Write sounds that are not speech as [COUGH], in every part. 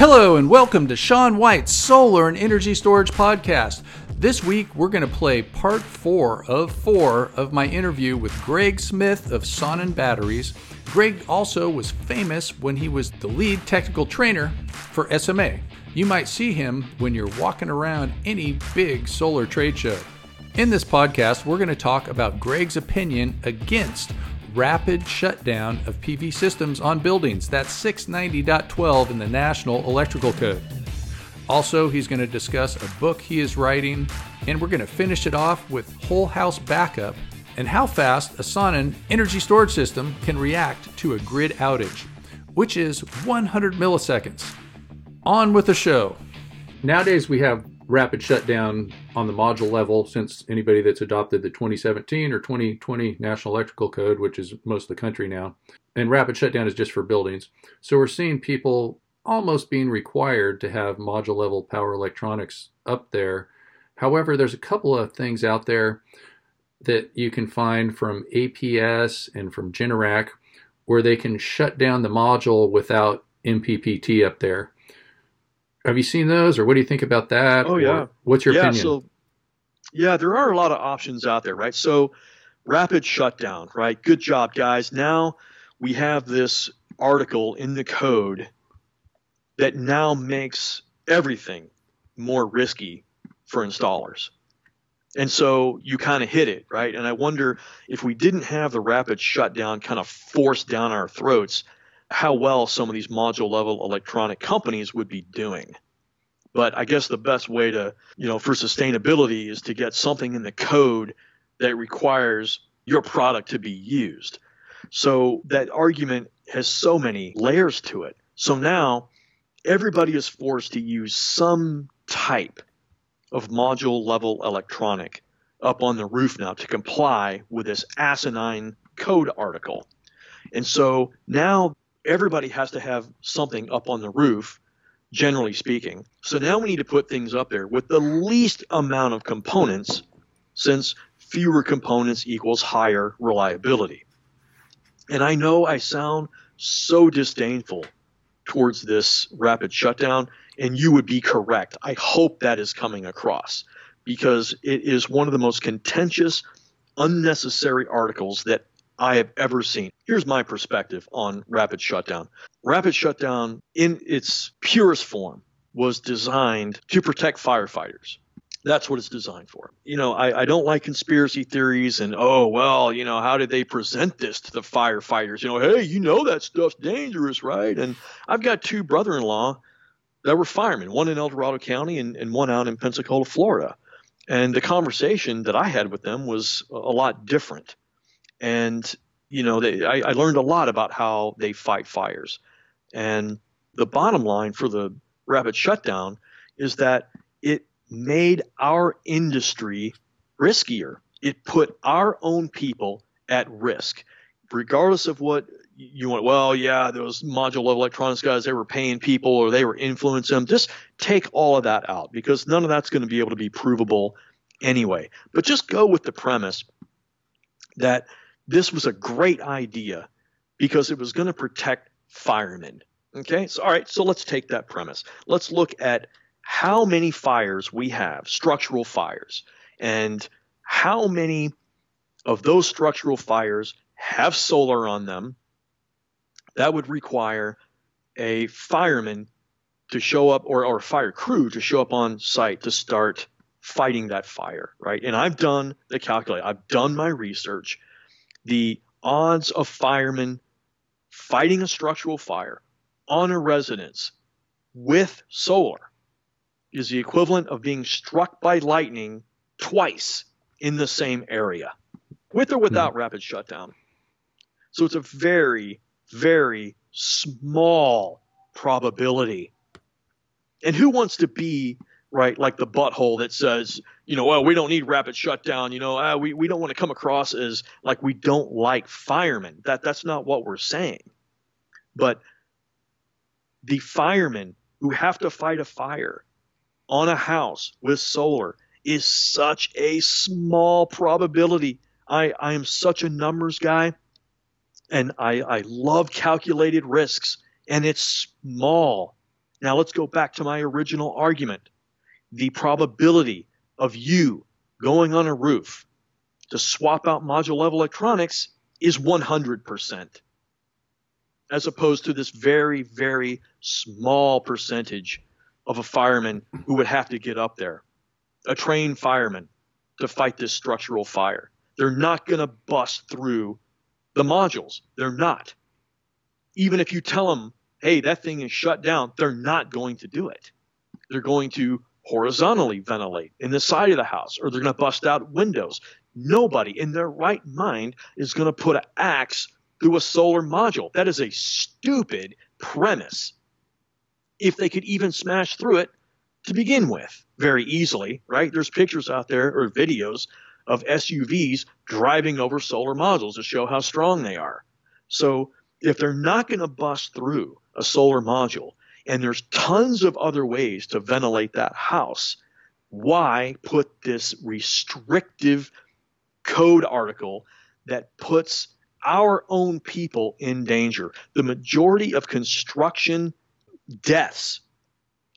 Hello, and welcome to Sean White's Solar and Energy Storage Podcast. This week, we're going to play part four of four of my interview with Greg Smith of Sonnen Batteries. Greg also was famous when he was the lead technical trainer for SMA. You might see him when you're walking around any big solar trade show. In this podcast, we're going to talk about Greg's opinion against rapid shutdown of PV systems on buildings. That's 690.12 in the National Electrical Code. Also, he's going to discuss a book he is writing, and we're going to finish it off with whole house backup and how fast a Sonnen energy storage system can react to a grid outage, which is 100 milliseconds. On with the show. Nowadays, we have rapid shutdown on the module level since anybody that's adopted the 2017 or 2020 National Electrical Code, which is most of the country now, and rapid shutdown is just for buildings. So we're seeing people almost being required to have module level power electronics up there. However, there's a couple of things out there that you can find from APS and from Generac where they can shut down the module without MPPT up there. Have you seen those, or what do you think about that? Oh yeah. Or what's your yeah, opinion? So, yeah, there are a lot of options out there, right? So, rapid shutdown, right? Good job, guys. Now we have this article in the code that now makes everything more risky for installers. And so you kind of hit it, right? And I wonder if we didn't have the rapid shutdown kind of forced down our throats, how well some of these module level electronic companies would be doing. But I guess the best way to, you know, for sustainability is to get something in the code that requires your product to be used. So that argument has so many layers to it. So now everybody is forced to use some type of module level electronic up on the roof now to comply with this asinine code article. And so now everybody has to have something up on the roof, generally speaking. So now we need to put things up there with the least amount of components, since fewer components equals higher reliability. And I know I sound so disdainful towards this rapid shutdown, and you would be correct. I hope that is coming across because it is one of the most contentious, unnecessary articles that I have ever seen. Here's my perspective on rapid shutdown. Rapid shutdown, in its purest form, was designed to protect firefighters. That's what it's designed for. You know, I, I, don't like conspiracy theories and, oh, well, you know, how did they present this to the firefighters? You know, hey, you know that stuff's dangerous, right? And I've got two brother in law that were firemen, one in El Dorado County and, and one out in Pensacola, Florida. And the conversation that I had with them was a lot different and you know they, I, I learned a lot about how they fight fires. And the bottom line for the rapid shutdown is that it made our industry riskier. It put our own people at risk regardless of what you want. Well yeah those module level electronics guys they were paying people or they were influencing them. Just take all of that out because none of that's going to be able to be provable anyway. But just go with the premise that this was a great idea because it was going to protect firemen. Okay, so all right, so let's take that premise. Let's look at how many fires we have, structural fires, and how many of those structural fires have solar on them. That would require a fireman to show up or, or a fire crew to show up on site to start fighting that fire, right? And I've done the calculate, I've done my research the odds of firemen fighting a structural fire on a residence with solar is the equivalent of being struck by lightning twice in the same area, with or without mm-hmm. rapid shutdown. So it's a very, very small probability. And who wants to be right? Like the butthole that says, you know, well, we don't need rapid shutdown. You know, uh, we we don't want to come across as like we don't like firemen. That that's not what we're saying. But the firemen who have to fight a fire on a house with solar is such a small probability. I, I am such a numbers guy and I, I love calculated risks and it's small Now let's go back to my original argument. The probability of you going on a roof to swap out module level electronics is 100%, as opposed to this very, very small percentage of a fireman who would have to get up there, a trained fireman, to fight this structural fire. They're not going to bust through the modules. They're not. Even if you tell them, hey, that thing is shut down, they're not going to do it. They're going to horizontally ventilate in the side of the house, or they're going to bust out windows. Nobody in their right mind is going to put an axe through a solar module. That is a stupid premise. If they could even smash through it to begin with, very easily, right? There's pictures out there or videos of SUVs driving over solar modules to show how strong they are. So if they're not going to bust through a solar module, and there's tons of other ways to ventilate that house, why put this restrictive code article that puts our own people in danger? The majority of construction deaths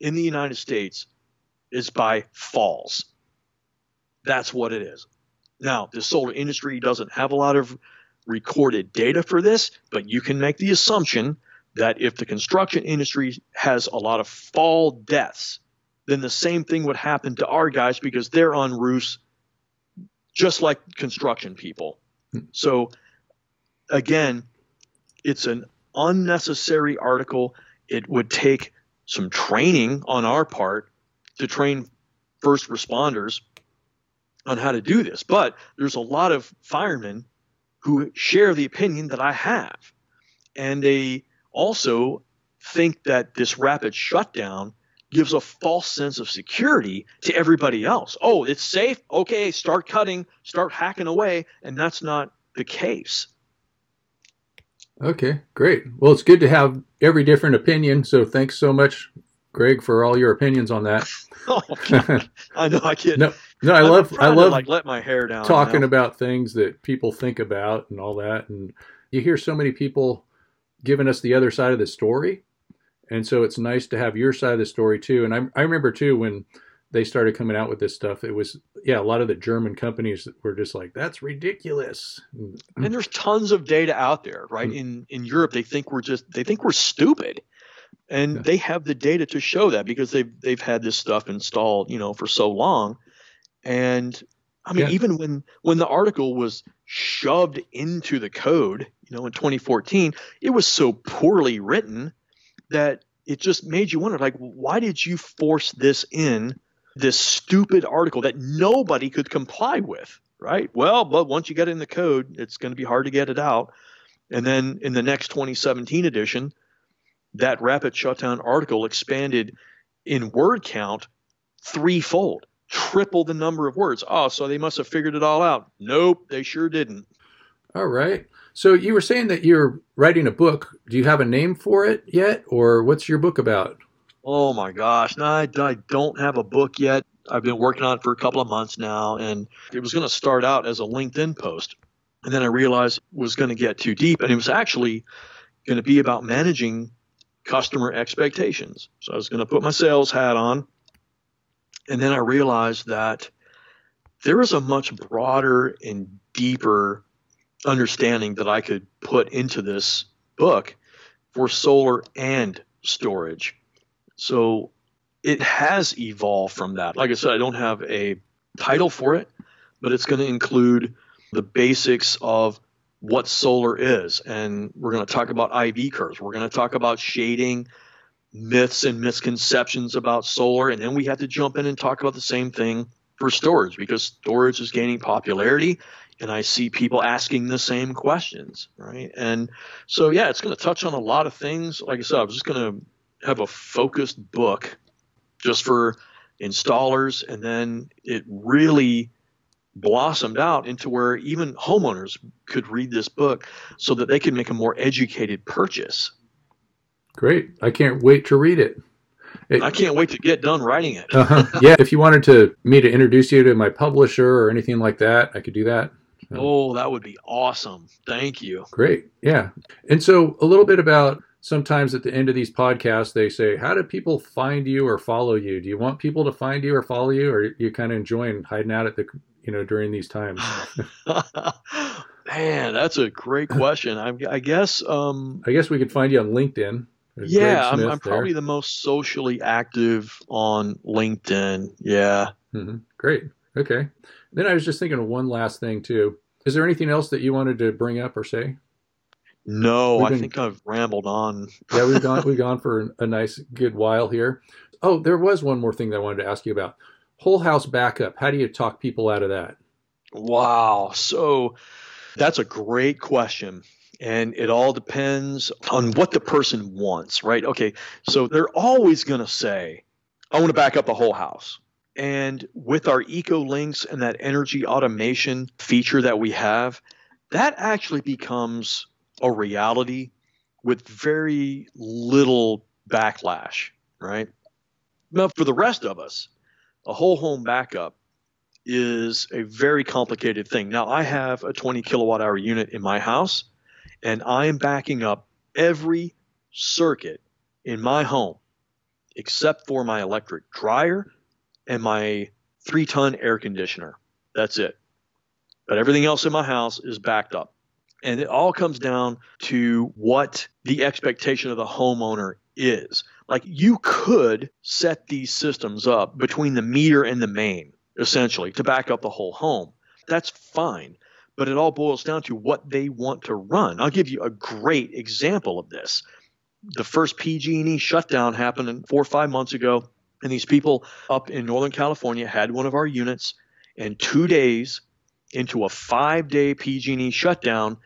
in the United States is by falls. That's what it is. Now, the solar industry doesn't have a lot of recorded data for this, but you can make the assumption that if the construction industry has a lot of fall deaths, then the same thing would happen to our guys because they're on roofs just like construction people. Hmm. So, again, it's an unnecessary article. It would take some training on our part to train first responders on how to do this. But there's a lot of firemen who share the opinion that I have. And they also think that this rapid shutdown gives a false sense of security to everybody else. Oh, it's safe. Okay, start cutting, start hacking away. And that's not the case. Okay, great. Well, it's good to have every different opinion. So thanks so much, Greg, for all your opinions on that. [LAUGHS] oh, I know I can't. No, no, I I'm love I trying to, love like let my hair down. talking now. about things that people think about and all that. And you hear so many people giving us the other side of the story. And so it's nice to have your side of the story too. And I, I remember too when they started coming out with this stuff, it was, yeah, a lot of the German companies were just like, that's ridiculous. And- and there's tons of data out there, right? Mm. In in Europe, they think we're just they think we're stupid, and Yeah. they have the data to show that because they've they've had this stuff installed, you know, for so long. And I mean, Yeah. even when when the article was shoved into the code, you know, in 2014, it was so poorly written that it just made you wonder, like, why did you force this in? This stupid article that nobody could comply with, right? Well, but once you get in the code, it's going to be hard to get it out. And then in the next 2017 edition, that rapid shutdown article expanded in word count threefold, triple the number of words. Oh, so they must have figured it all out. Nope, they sure didn't. All right. So you were saying that you're writing a book. Do you have a name for it yet? Or what's your book about? Oh my gosh, no, I, I don't have a book yet. I've been working on it for a couple of months now, and it was going to start out as a LinkedIn post. And then I realized it was going to get too deep, and it was actually going to be about managing customer expectations. So I was going to put my sales hat on, and then I realized that there is a much broader and deeper understanding that I could put into this book for solar and storage. So it has evolved from that. Like I said, I don't have a title for it, but it's going to include the basics of what solar is. And we're going to talk about IV curves. We're going to talk about shading, myths and misconceptions about solar. And then we have to jump in and talk about the same thing for storage because storage is gaining popularity. And I see people asking the same questions, right? And so, yeah, it's going to touch on a lot of things. Like I said, I was just going to have a focused book just for installers and then it really blossomed out into where even homeowners could read this book so that they could make a more educated purchase. Great. I can't wait to read it. It- I can't wait to get done writing it. uh-huh. [LAUGHS] Yeah. If you wanted to me to introduce you to my publisher or anything like that, I could do that. Oh, that would be awesome. Thank you. Great. Yeah. And so a little bit about sometimes at the end of these podcasts they say, "How do people find you or follow you? Do you want people to find you or follow you, or you kind of enjoying hiding out at the you know during these times?" [LAUGHS] [LAUGHS] Man, that's a great question. I, I guess. Um, I guess we could find you on LinkedIn. Yeah, I'm, I'm probably the most socially active on LinkedIn. Yeah. Mm-hmm. Great. Okay. Then I was just thinking of one last thing too. Is there anything else that you wanted to bring up or say? No, been, I think I've rambled on. yeah, we've gone [LAUGHS] we've gone for a nice good while here. Oh, there was one more thing that I wanted to ask you about. Whole house backup. How do you talk people out of that? Wow. So that's a great question. And it all depends on what the person wants, right? Okay. So they're always going to say, I want to back up the whole house. And with our ecoLinx and that energy automation feature that we have, that actually becomes a reality with very little backlash, right? Now, for the rest of us, a whole home backup is a very complicated thing. Now, I have a 20 kilowatt hour unit in my house, and I am backing up every circuit in my home except for my electric dryer and my three ton air conditioner. That's it. But everything else in my house is backed up. And it all comes down to what the expectation of the homeowner is. Like you could set these systems up between the meter and the main, essentially, to back up the whole home. That's fine. But it all boils down to what they want to run. I'll give you a great example of this. The first PG&E shutdown happened four or five months ago and these people up in Northern California had one of our units, and two days into a five day PG&E shutdown,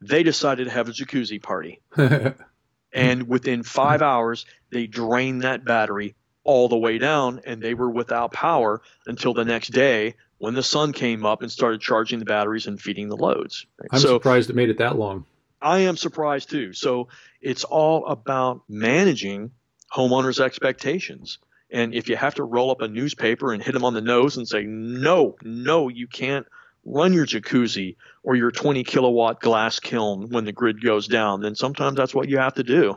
they decided to have a jacuzzi party. [LAUGHS] and within five hours, they drained that battery all the way down, and they were without power until the next day when the sun came up and started charging the batteries and feeding the loads. I'm so, surprised it made it that long. I am surprised too. So it's all about managing homeowners' expectations. And if you have to roll up a newspaper and hit them on the nose and say, no, no, you can't run your jacuzzi or your 20 kilowatt glass kiln when the grid goes down, then sometimes that's what you have to do.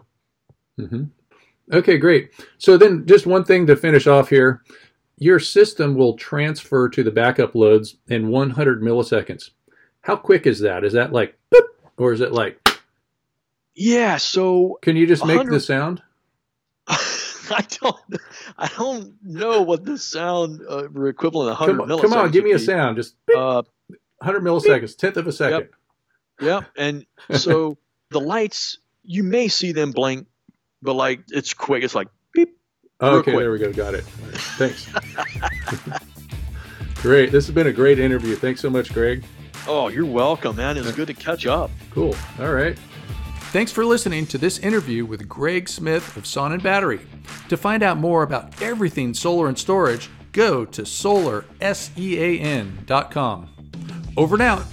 Mm-hmm. Okay, great. So then, just one thing to finish off here your system will transfer to the backup loads in 100 milliseconds. How quick is that? Is that like, boop, or is it like? Yeah. So can you just make the sound? [LAUGHS] I don't. I don't know what the sound uh, equivalent of 100 come, milliseconds. Come on, give me a sound. Just uh, 100 milliseconds, tenth of a second. Yep. yep. And so [LAUGHS] the lights, you may see them blink, but like it's quick. It's like beep. okay, quick. there we go. Got it. Right, thanks. [LAUGHS] great. This has been a great interview. Thanks so much, Greg. Oh, you're welcome, man. It's good to catch up. Cool. All right. Thanks for listening to this interview with Greg Smith of Sonnen Battery. To find out more about everything solar and storage, go to solarsean.com. Over and out.